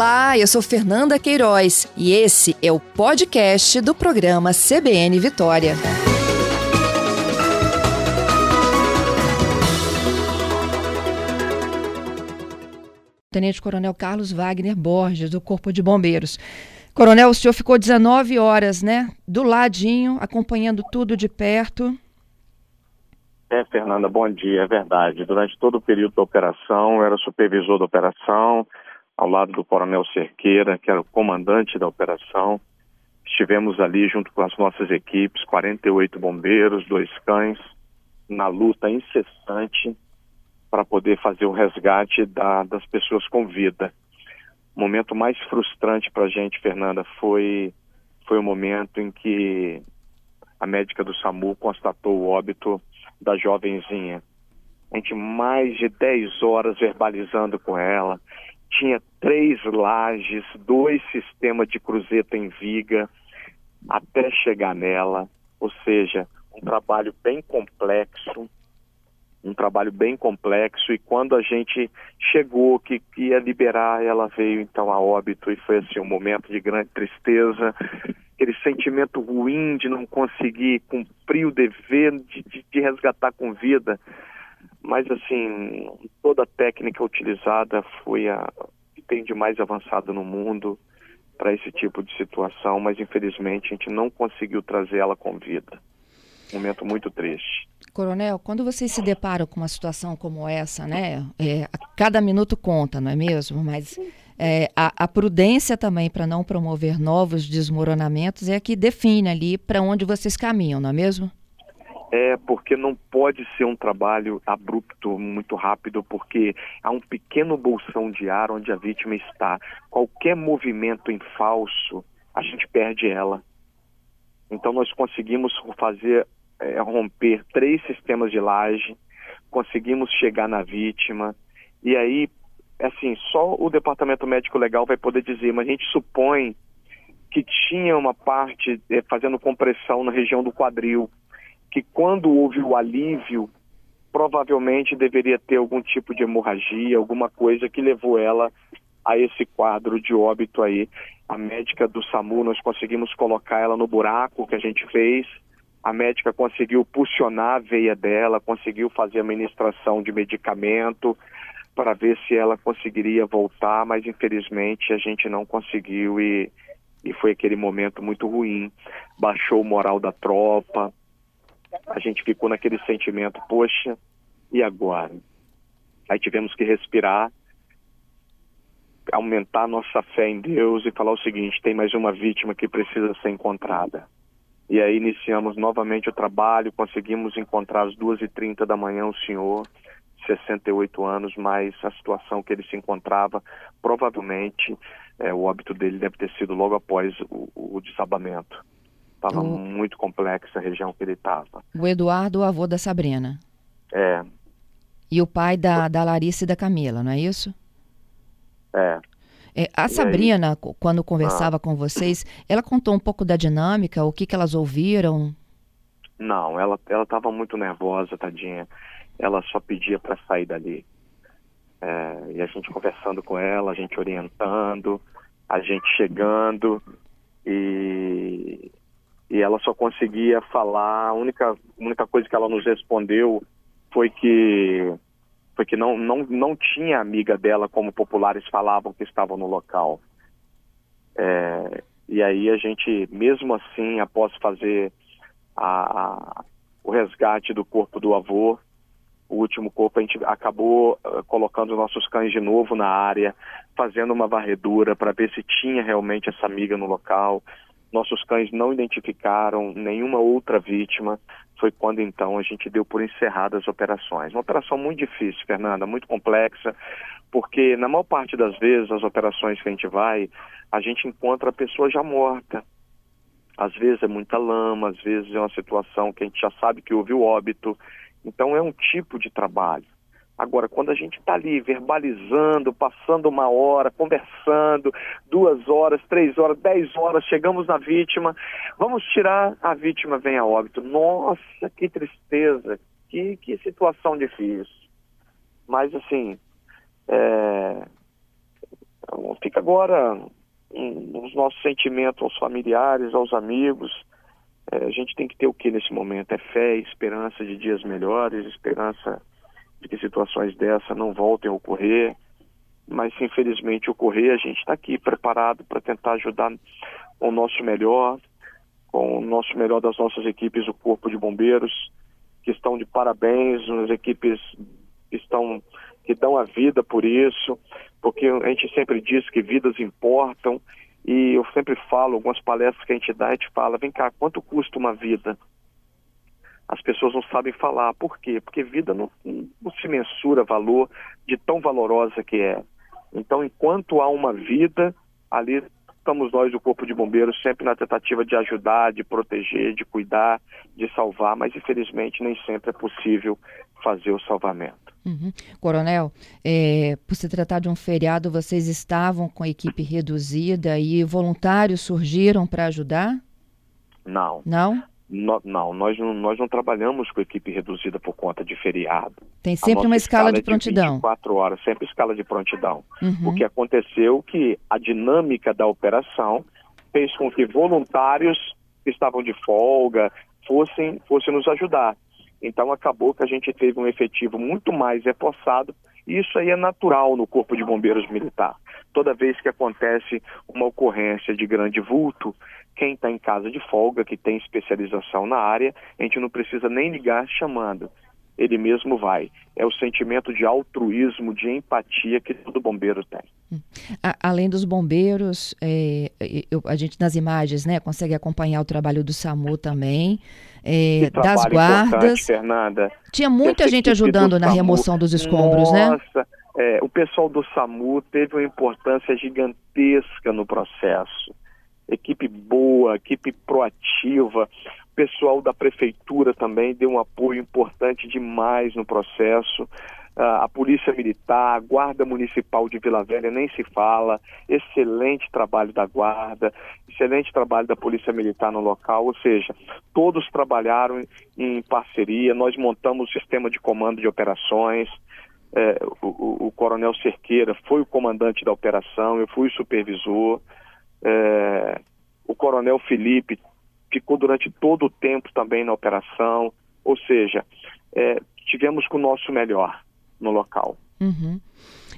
Olá, eu sou Fernanda Queiroz e esse é o podcast do programa CBN Vitória. Tenente Coronel Carlos Wagner Borges, do Corpo de Bombeiros. Coronel, o senhor ficou 19 horas, né? Do ladinho, acompanhando tudo de perto. É, Fernanda, bom dia, é verdade. Durante todo o período da operação, eu era supervisor da operação, ao lado do Coronel Cerqueira, que era o comandante da operação. Estivemos ali junto com as nossas equipes, 48 bombeiros, dois cães, na luta incessante para poder fazer o resgate da, das pessoas com vida. O momento mais frustrante para a gente, Fernanda, foi, foi o momento em que a médica do SAMU constatou o óbito da jovenzinha. A gente mais de 10 horas verbalizando com ela. Tinha três lajes, dois sistemas de cruzeta em viga até chegar nela. Ou seja, um trabalho bem complexo, um trabalho bem complexo. E quando a gente chegou que, que ia liberar, ela veio então a óbito. E foi assim um momento de grande tristeza, aquele sentimento ruim de não conseguir cumprir o dever de, de, de resgatar com vida, mas assim toda a técnica utilizada foi a que tem de mais avançado no mundo para esse tipo de situação, mas infelizmente a gente não conseguiu trazer ela com vida. Momento muito triste. Coronel, quando vocês se deparam com uma situação como essa, né? É, cada minuto conta, não é mesmo? Mas é, a, a, prudência também para não promover novos desmoronamentos é que define ali para onde vocês caminham, não é mesmo? É, porque não pode ser um trabalho abrupto, muito rápido, porque há um pequeno bolsão de ar onde a vítima está. Qualquer movimento em falso, a gente perde ela. Então nós conseguimos fazer é, romper três sistemas de laje, conseguimos chegar na vítima, e aí, assim, só o departamento médico legal vai poder dizer, mas a gente supõe que tinha uma parte é, fazendo compressão na região do quadril, que quando houve o alívio, provavelmente deveria ter algum tipo de hemorragia, alguma coisa que levou ela a esse quadro de óbito aí. A médica do SAMU, nós conseguimos colocar ela no buraco que a gente fez, a médica conseguiu pulsionar a veia dela, conseguiu fazer a ministração de medicamento para ver se ela conseguiria voltar, mas infelizmente a gente não conseguiu e, e foi aquele momento muito ruim. Baixou o moral da tropa, a gente ficou naquele sentimento, poxa, e agora? Aí tivemos que respirar, aumentar nossa fé em Deus e falar o seguinte: tem mais uma vítima que precisa ser encontrada. E aí iniciamos novamente o trabalho, conseguimos encontrar às 2h30 da manhã o senhor, 68 anos, mas a situação que ele se encontrava, provavelmente é, o óbito dele deve ter sido logo após o, o desabamento. Estava o... muito complexa a região que ele estava. O Eduardo, o avô da Sabrina. É. E o pai da, da Larissa e da Camila, não é isso? É. É, a Sabrina, quando conversava ah. com vocês, ela contou um pouco da dinâmica, o que, que elas ouviram? Não, ela ela estava muito nervosa, tadinha. Ela só pedia para sair dali. É, e a gente conversando com ela, a gente orientando, a gente chegando e, e ela só conseguia falar. A única, única coisa que ela nos respondeu foi que porque não, não, não tinha amiga dela, como populares falavam que estavam no local. É, e aí a gente, mesmo assim, após fazer a, a, o resgate do corpo do avô, o último corpo, a gente acabou uh, colocando nossos cães de novo na área, fazendo uma varredura para ver se tinha realmente essa amiga no local. Nossos cães não identificaram nenhuma outra vítima, foi quando então a gente deu por encerradas as operações. Uma operação muito difícil, Fernanda, muito complexa, porque na maior parte das vezes as operações que a gente vai, a gente encontra a pessoa já morta. Às vezes é muita lama, às vezes é uma situação que a gente já sabe que houve o óbito. Então é um tipo de trabalho. Agora, quando a gente está ali verbalizando, passando uma hora, conversando, duas horas, três horas, dez horas, chegamos na vítima, vamos tirar, a vítima vem a óbito. Nossa, que tristeza, que, que situação difícil. Mas, assim, é, fica agora os nossos sentimentos aos familiares, aos amigos. É, a gente tem que ter o que nesse momento? É fé, esperança de dias melhores, esperança de que situações dessa não voltem a ocorrer. Mas se infelizmente ocorrer, a gente está aqui preparado para tentar ajudar o nosso melhor, com o nosso melhor das nossas equipes, o Corpo de Bombeiros, que estão de parabéns, as equipes que estão que dão a vida por isso, porque a gente sempre diz que vidas importam e eu sempre falo, algumas palestras que a gente dá, a gente fala, vem cá, quanto custa uma vida? As pessoas não sabem falar. Por quê? Porque vida não, não se mensura valor de tão valorosa que é. Então, enquanto há uma vida, ali estamos nós do Corpo de Bombeiros sempre na tentativa de ajudar, de proteger, de cuidar, de salvar, mas infelizmente nem sempre é possível fazer o salvamento. Uhum. Coronel, é, por se tratar de um feriado, vocês estavam com a equipe reduzida e voluntários surgiram para ajudar? Não. Não? No, não, nós não, nós não trabalhamos com equipe reduzida por conta de feriado. Tem sempre uma escala, escala de prontidão. De 24 horas, sempre escala de prontidão. Uhum. O que aconteceu é que a dinâmica da operação fez com que voluntários que estavam de folga fossem, fossem nos ajudar. Então acabou que a gente teve um efetivo muito mais reforçado e isso aí é natural no Corpo de Bombeiros Militar. Toda vez que acontece uma ocorrência de grande vulto, quem está em casa de folga, que tem especialização na área, a gente não precisa nem ligar chamando. Ele mesmo vai. É o sentimento de altruísmo, de empatia que todo bombeiro tem. Além dos bombeiros, é, eu, a gente nas imagens né, consegue acompanhar o trabalho do SAMU também, é, das guardas. Fernanda. Tinha muita gente ajudando na SAMU, remoção dos escombros, nossa, né? Nossa, é, o pessoal do SAMU teve uma importância gigantesca no processo equipe boa, equipe proativa. O pessoal da prefeitura também deu um apoio importante demais no processo. Uh, a Polícia Militar, a Guarda Municipal de Vila Velha, nem se fala. Excelente trabalho da Guarda, excelente trabalho da Polícia Militar no local. Ou seja, todos trabalharam em parceria. Nós montamos o sistema de comando de operações. É, o, o, Coronel Cerqueira foi o comandante da operação, eu fui o supervisor. É, o Coronel Felipe ficou durante todo o tempo também na operação, ou seja, é, tivemos com o nosso melhor no local. Uhum.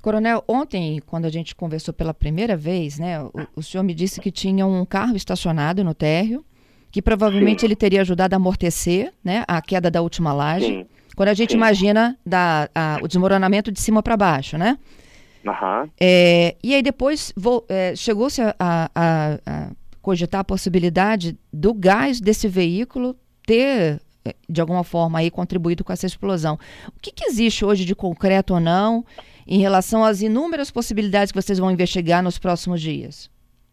Coronel, ontem, quando a gente conversou pela primeira vez, né, o, o, senhor me disse que tinha um carro estacionado no térreo, que provavelmente Sim. ele teria ajudado a amortecer né, a queda da última laje. Sim. Quando a gente Sim. imagina da, a, o desmoronamento de cima para baixo, né? Uhum. É, e aí depois é, chegou-se a, a, a, cogitar a possibilidade do gás desse veículo ter é, de alguma forma aí contribuído com essa explosão. O que, que, existe hoje de concreto ou não em relação às inúmeras possibilidades que vocês vão investigar nos próximos dias?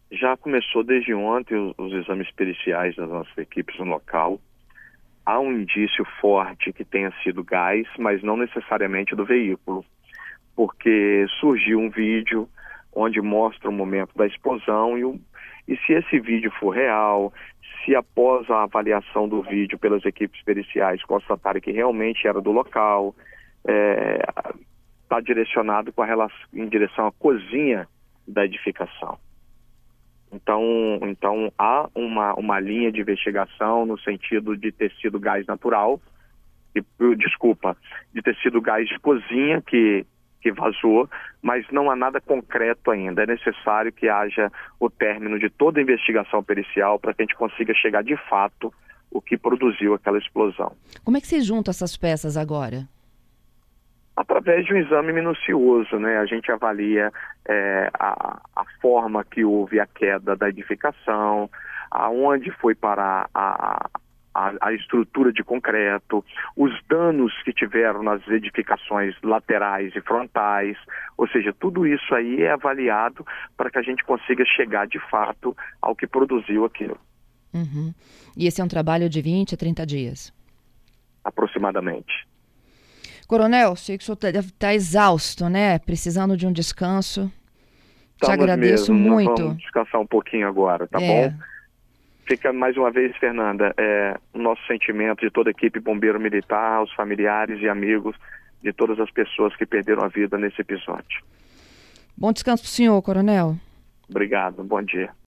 Já começou desde ontem os, os exames periciais das nossas equipes no local. Há um indício forte que tenha sido gás, mas não necessariamente do veículo porque surgiu um vídeo onde mostra o momento da explosão e, o, e se esse vídeo for real, se após a avaliação do vídeo pelas equipes periciais constatarem que realmente era do local, está é, tá direcionado com a relação, em direção à cozinha da edificação. Então, então há uma, uma linha de investigação no sentido de ter sido gás natural, e, desculpa, de ter sido gás de cozinha que que vazou, mas não há nada concreto ainda. É necessário que haja o término de toda a investigação pericial para que a gente consiga chegar de fato o que produziu aquela explosão. Como é que se juntam essas peças agora? Através de um exame minucioso, né? A gente avalia é, a, a forma que houve a queda da edificação, aonde foi parar a, a, a, estrutura de concreto, os danos que tiveram nas edificações laterais e frontais, ou seja, tudo isso aí é avaliado para que a gente consiga chegar de fato ao que produziu aquilo. Uhum. E esse é um trabalho de 20 a 30 dias? Aproximadamente. Coronel, sei que o senhor está tá exausto, né? Precisando de um descanso. Te agradeço mesmo. muito. Vamos descansar um pouquinho agora, tá é. bom? Fica mais uma vez, Fernanda, é, o nosso sentimento de toda a equipe bombeiro militar, os familiares e amigos de todas as pessoas que perderam a vida nesse episódio. Bom descanso para o senhor, coronel. Obrigado, bom dia.